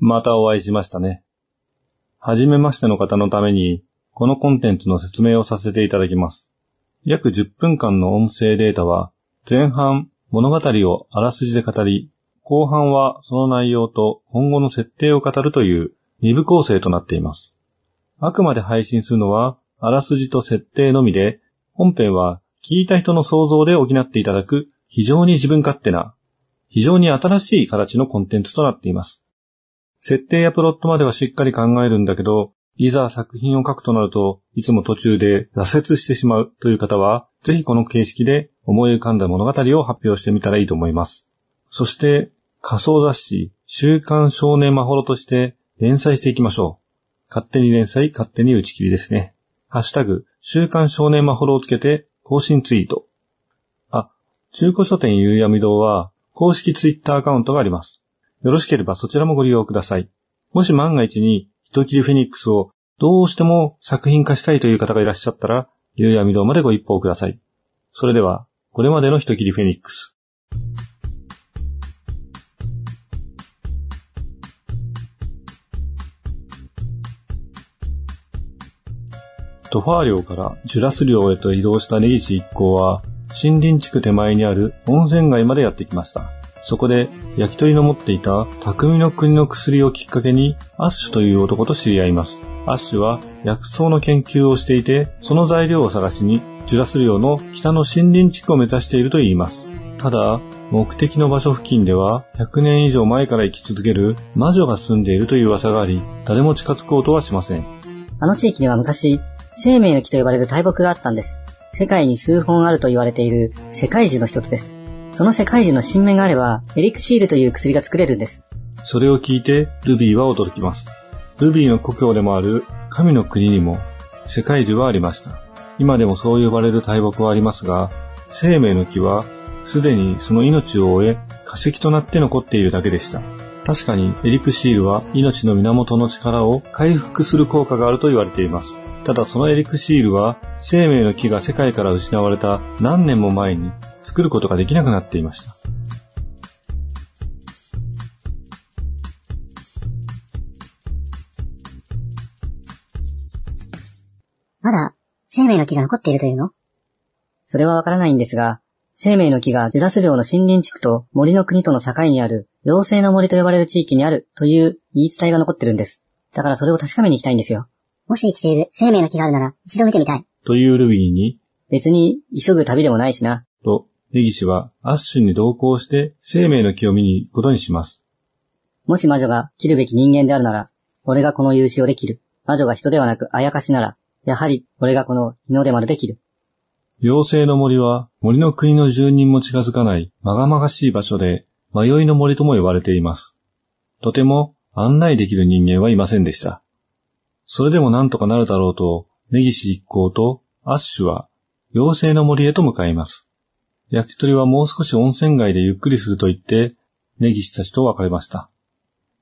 またお会いしましたね。はじめましての方のために、このコンテンツの説明をさせていただきます。約10分間の音声データは、前半物語をあらすじで語り、後半はその内容と今後の設定を語るという2部構成となっています。あくまで配信するのは、あらすじと設定のみで、本編は聞いた人の想像で補っていただく非常に自分勝手な、非常に新しい形のコンテンツとなっています。設定やプロットまではしっかり考えるんだけど、いざ作品を書くとなると、いつも途中で挫折してしまうという方は、ぜひこの形式で思い浮かんだ物語を発表してみたらいいと思います。そして、仮想雑誌、週刊少年マホロとして連載していきましょう。勝手に連載、勝手に打ち切りですね。ハッシュタグ、週刊少年マホロをつけて更新ツイート。あ、中古書店ゆうやみ堂は公式ツイッターアカウントがあります。よろしければそちらもご利用ください。もし万が一に人切りフェニックスをどうしても作品化したいという方がいらっしゃったら、ゆうやみ堂までご一報ください。それでは、これまでの人切りフェニックス。トファー寮からジュラス寮へと移動した根岸一行は、森林地区手前にある温泉街までやってきました。そこで、焼き鳥の持っていた匠の国の薬をきっかけに、アッシュという男と知り合います。アッシュは薬草の研究をしていて、その材料を探しに、ジュラス領の北の森林地区を目指していると言います。ただ、目的の場所付近では、100年以上前から生き続ける魔女が住んでいるという噂があり、誰も近づこうとはしません。あの地域には昔、生命の木と呼ばれる大木があったんです。世界に数本あると言われている世界樹の一つです。その世界樹の新芽があれば、エリクシールという薬が作れるんです。それを聞いて、ルビーは驚きます。ルビーの故郷でもある神の国にも世界樹はありました。今でもそう呼ばれる大木はありますが、生命の木はすでにその命を終え化石となって残っているだけでした。確かにエリクシールは命の源の力を回復する効果があると言われています。ただそのエリクシールは生命の木が世界から失われた何年も前に作ることができなくなっていました。まだ、生命の木が残っているというの？それはわからないんですが、生命の木がジュラス領の森林地区と森の国との境にある妖精の森と呼ばれる地域にあるという言い伝えが残ってるんです。だからそれを確かめに行きたいんですよ。もし生きている生命の木があるなら、一度見てみたい。というルビーに、別に急ぐ旅でもないしな。と、ネギシはアッシュに同行して生命の木を見に行くことにします。もし魔女が切るべき人間であるなら、俺がこの勇姿をできる。魔女が人ではなくあやかしなら、やはり俺がこの日の出丸できる。妖精の森は森の国の住人も近づかないまがまがしい場所で迷いの森とも呼ばれています。とても案内できる人間はいませんでした。それでもなんとかなるだろうと、ネギシ一行とアッシュは妖精の森へと向かいます。焼き鳥はもう少し温泉街でゆっくりすると言って、ネギシたちと別れました。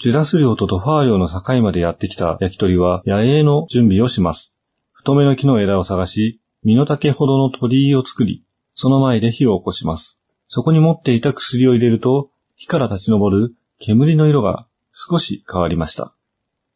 ジュラス領とトファー領の境までやってきた焼き鳥は野営の準備をします。太めの木の枝を探し、身の丈ほどの鳥居を作り、その前で火を起こします。そこに持っていた薬を入れると、火から立ち上る煙の色が少し変わりました。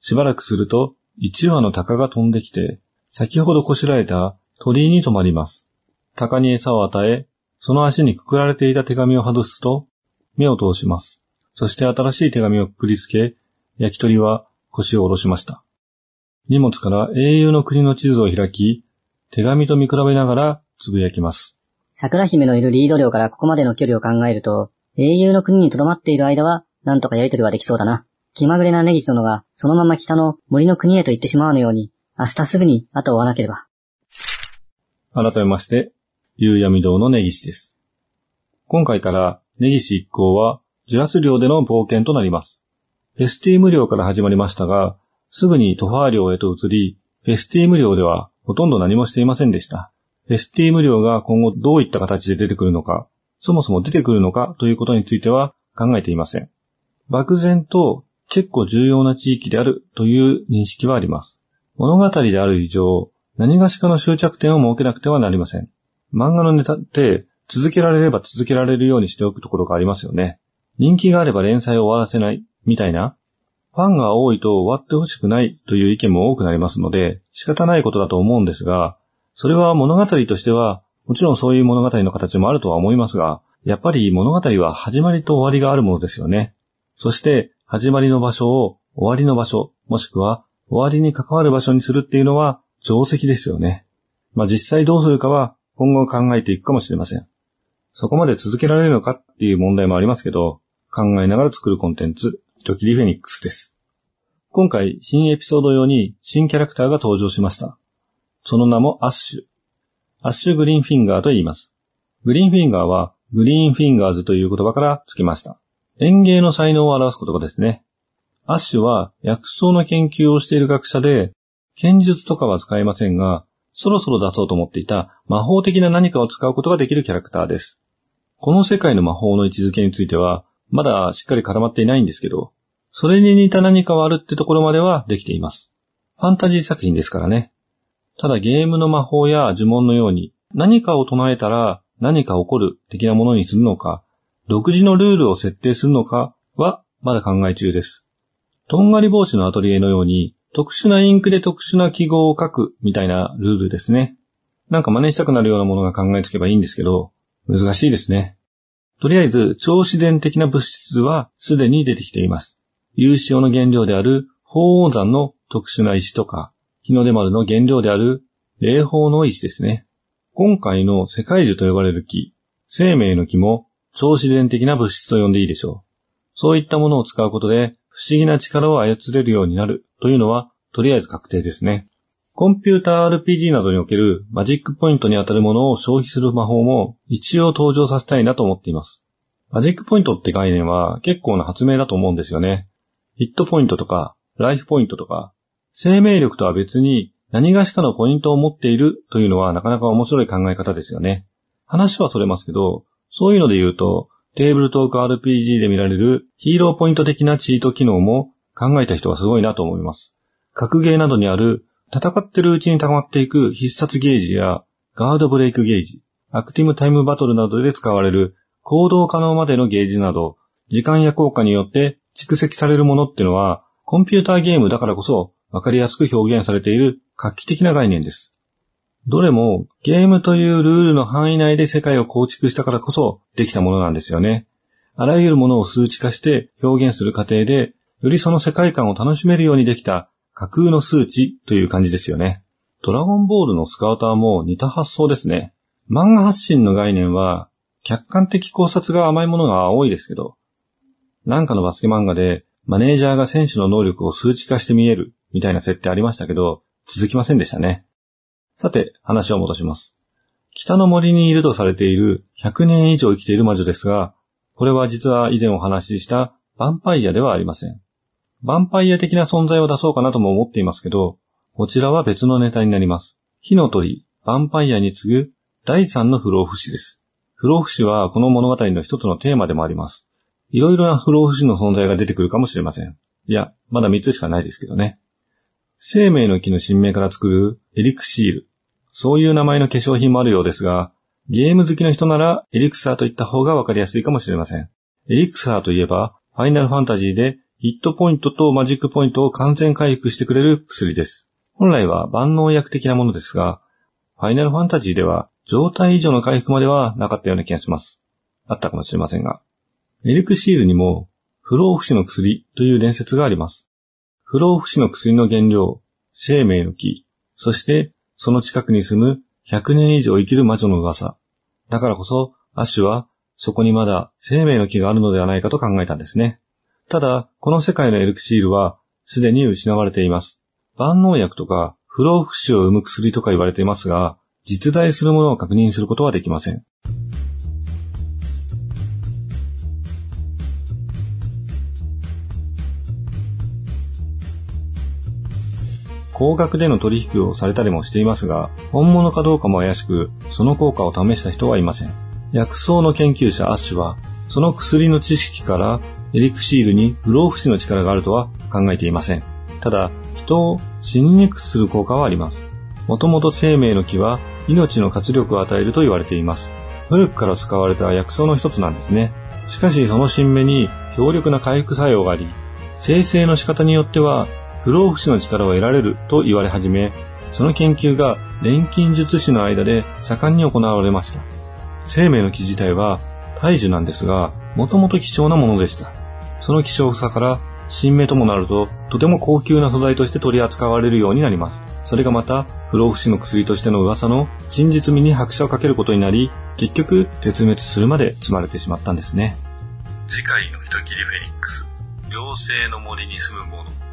しばらくすると、一羽の鷹が飛んできて、先ほどこしらえた鳥居に止まります。鷹に餌を与え、その足にくくられていた手紙を外すと、目を通します。そして新しい手紙をくくりつけ、焼き鳥は腰を下ろしました。荷物から英雄の国の地図を開き、手紙と見比べながらつぶやきます。桜姫のいるリード領からここまでの距離を考えると、英雄の国に留まっている間は、なんとかやりとりはできそうだな。気まぐれなネギス殿が、そのまま北の森の国へと行ってしまうのように、明日すぐに後を追わなければ。改めまして、夕闇堂の根岸です。今回から根岸一行は、ジュラス領での冒険となります。フェスティーム領から始まりましたが、すぐにトファー領へと移り、フェスティーム領ではほとんど何もしていませんでした。フェスティーム領が今後どういった形で出てくるのか、そもそも出てくるのかということについては考えていません。漠然と結構重要な地域であるという認識はあります。物語である以上、何がしかの終着点を設けなくてはなりません。漫画のネタって続けられれば続けられるようにしておくところがありますよね。人気があれば連載を終わらせないみたいな。ファンが多いと終わってほしくないという意見も多くなりますので、仕方ないことだと思うんですが、それは物語としては、もちろんそういう物語の形もあるとは思いますが、やっぱり物語は始まりと終わりがあるものですよね。そして、始まりの場所を終わりの場所、もしくは終わりに関わる場所にするっていうのは定石ですよね。まあ実際どうするかは今後考えていくかもしれません。そこまで続けられるのかっていう問題もありますけど、考えながら作るコンテンツ、人斬りフェニックスです。今回、新エピソード用に新キャラクターが登場しました。その名もアッシュ。アッシュグリーンフィンガーと言います。グリーンフィンガーはグリーンフィンガーズという言葉から付きました。園芸の才能を表す言葉ですね。アッシュは薬草の研究をしている学者で、剣術とかは使えませんが、そろそろ出そうと思っていた魔法的な何かを使うことができるキャラクターです。この世界の魔法の位置づけについては、まだしっかり固まっていないんですけど、それに似た何かはあるってところまではできています。ファンタジー作品ですからね。ただゲームの魔法や呪文のように何かを唱えたら何か起こる的なものにするのか、独自のルールを設定するのかはまだ考え中です。とんがり帽子のアトリエのように特殊なインクで特殊な記号を書くみたいなルールですね。なんか真似したくなるようなものが考えつけばいいんですけど、難しいですね。とりあえず、超自然的な物質はすでに出てきています。有塩の原料である鳳凰山の特殊な石とか、日の出丸の原料である霊宝の石ですね。今回の世界樹と呼ばれる木、生命の木も超自然的な物質と呼んでいいでしょう。そういったものを使うことで不思議な力を操れるようになるというのは、とりあえず確定ですね。コンピューター RPG などにおけるマジックポイントに当たるものを消費する魔法も一応登場させたいなと思っています。マジックポイントって概念は結構な発明だと思うんですよね。ヒットポイントとか、ライフポイントとか、生命力とは別に何がしかのポイントを持っているというのはなかなか面白い考え方ですよね。話はそれますけど、そういうので言うと、テーブルトーク RPG で見られるヒーローポイント的なチート機能も考えた人はすごいなと思います。格ゲーなどにある戦ってるうちに溜まっていく必殺ゲージやガードブレイクゲージ、アクティブタイムバトルなどで使われる行動可能までのゲージなど、時間や効果によって蓄積されるものってのは、コンピューターゲームだからこそわかりやすく表現されている画期的な概念です。どれもゲームというルールの範囲内で世界を構築したからこそできたものなんですよね。あらゆるものを数値化して表現する過程で、よりその世界観を楽しめるようにできた架空の数値という感じですよね。ドラゴンボールのスカウターも似た発想ですね。漫画発信の概念は、客観的考察が甘いものが多いですけど、なんかのバスケ漫画で、マネージャーが選手の能力を数値化して見えるみたいな設定ありましたけど、続きませんでしたね。さて、話を戻します。北の森にいるとされている100年以上生きている魔女ですが、これは実は以前お話ししたヴァンパイアではありません。ヴァンパイア的な存在を出そうかなとも思っていますけど、こちらは別のネタになります。火の鳥、ヴァンパイアに次ぐ第3の不老不死です。不老不死はこの物語の一つのテーマでもあります。いろいろな不老不死の存在が出てくるかもしれません。いや、まだ3つしかないですけどね。生命の木の新芽から作るエリクシール。そういう名前の化粧品もあるようですが、ゲーム好きの人ならエリクサーと言った方がわかりやすいかもしれません。エリクサーといえば、ファイナルファンタジーでヒットポイントとマジックポイントを完全回復してくれる薬です。本来は万能薬的なものですが、ファイナルファンタジーでは状態以上の回復まではなかったような気がします。あったかもしれませんが。エリクシールにも不老不死の薬という伝説があります。不老不死の薬の原料、生命の木、そしてその近くに住む100年以上生きる魔女の噂。だからこそ、アッシュはそこにまだ生命の木があるのではないかと考えたんですね。ただ、この世界のエルクシールは、すでに失われています。万能薬とか、不老不死を生む薬とか言われていますが、実在するものを確認することはできません。高額での取引をされたりもしていますが、本物かどうかも怪しく、その効果を試した人はいません。薬草の研究者アッシュは、その薬の知識からエリクシールに不老不死の力があるとは考えていません。ただ、人を死ににくくする効果はあります。もともと生命の木は命の活力を与えると言われています。古くから使われた薬草の一つなんですね。しかしその新芽に強力な回復作用があり、生成の仕方によっては不老不死の力を得られると言われ始め、その研究が錬金術師の間で盛んに行われました。生命の木自体は大樹なんですが、もともと希少なものでした。その希少さから新芽ともなると、とても高級な素材として取り扱われるようになります。それがまた、不老不死の薬としての噂の真実味に拍車をかけることになり、結局、絶滅するまで積まれてしまったんですね。次回の人切りフェニックス。妖精の森に住む者。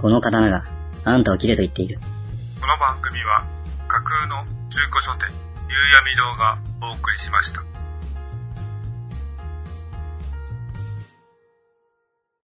この刀が、あんたを切れと言っている。この番組は、架空の中古書店、夕闇堂がお送りしました。